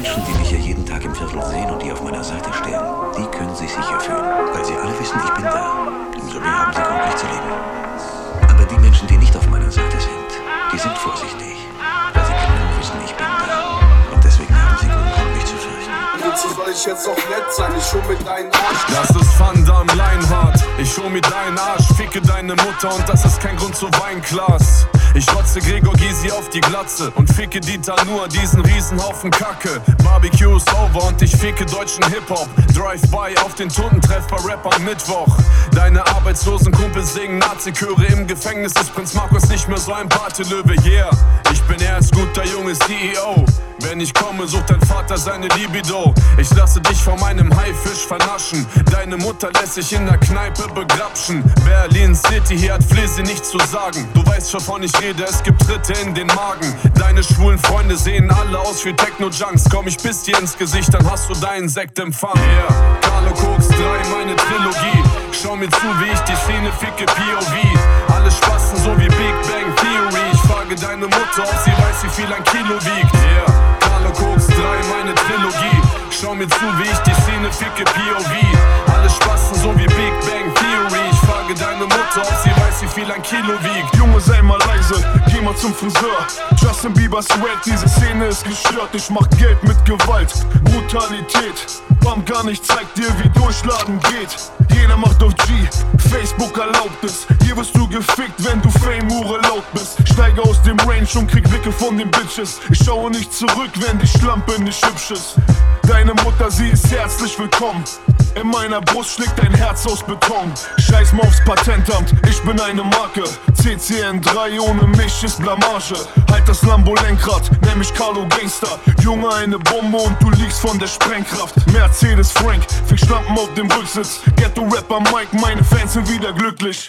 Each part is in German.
Menschen, die mich hier jeden Tag im Viertel sehen und die auf meiner Seite stehen, Wozu soll ich jetzt auch nett sein? Ich hol mit deinen Arsch. Das ist Van Damme Leinhardt. Ich hol mir deinen Arsch, ficke deine Mutter und das ist kein Grund zu Weinglas. Ich rotze Gregor Gysi auf die Glatze und ficke Dieter nur diesen Riesenhaufen Kacke. Barbecue ist over und ich ficke deutschen Hip-Hop. Drive-by auf den Totentreff bei Rap am Mittwoch. Deine arbeitslosen Kumpels singen Nazi-Chöre im Gefängnis. Ist Prinz Markus nicht mehr so ein Partelöwe, yeah. Ich bin erst guter Junge CEO. Wenn ich komme, sucht dein Vater seine Libido. Ich lasse dich von meinem Haifisch vernaschen. Deine Mutter lässt sich in der Kneipe begrapschen. Berlin City, hier hat Flizzy nichts zu sagen. Du weißt, wovon ich rede, es gibt Tritte in den Magen. Deine schwulen Freunde sehen alle aus wie Techno-Junks. Komm, ich biss dir ins Gesicht, dann hast du deinen Sektempfang. Yeah, Carlo Koks 3, meine Trilogie. Schau mir zu, wie ich die Szene ficke, POV. Alle spassen so wie Big Bang Theory. Ich frage deine Mutter, ob sie weiß, wie viel ein Kilo wiegt. Yeah, Koks 3, meine Trilogie. Schau mir zu, wie ich die Szene ficke, POV. Viel ein Kilo wiegt. Junge, sei mal leise, geh mal zum Friseur. Justin Bieber Swag, diese Szene ist gestört. Ich mach Geld mit Gewalt, Brutalität. Bam gar nicht zeigt dir, wie Durchladen geht. Jeder macht auf G, Facebook erlaubt es. Hier wirst du gefickt, wenn du Fame-Hure laut bist. Steige aus dem Range und krieg Blicke von den Bitches. Ich schaue nicht zurück, wenn die Schlampe nicht hübsch ist. Deine Mutter, sie ist herzlich willkommen. In meiner Brust schlägt ein Herz aus Beton. Scheiß mal aufs Patentamt, ich bin eine Marke. CCN3 ohne mich ist Blamage. Halt das Lambo-Lenkrad, nenn mich Carlo Gangster. Junge, eine Bombe und du liegst von der Sprengkraft. Mercedes Frank, fick Schlampen auf dem Rücksitz. Ghetto-Rapper Mike, meine Fans sind wieder glücklich.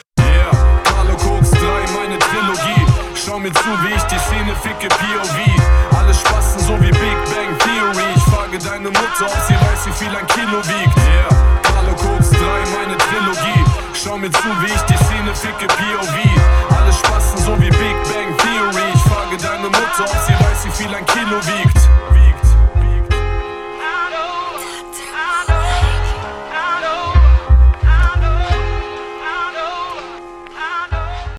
Wiegt. Yeah, Carlo Koks 3, meine Trilogie. Schau mir zu, wie ich die Szene ficke, POV. Alle spassen so wie Big Bang Theory. Ich frage deine Mutter, ob sie weiß, wie viel ein Kilo wiegt.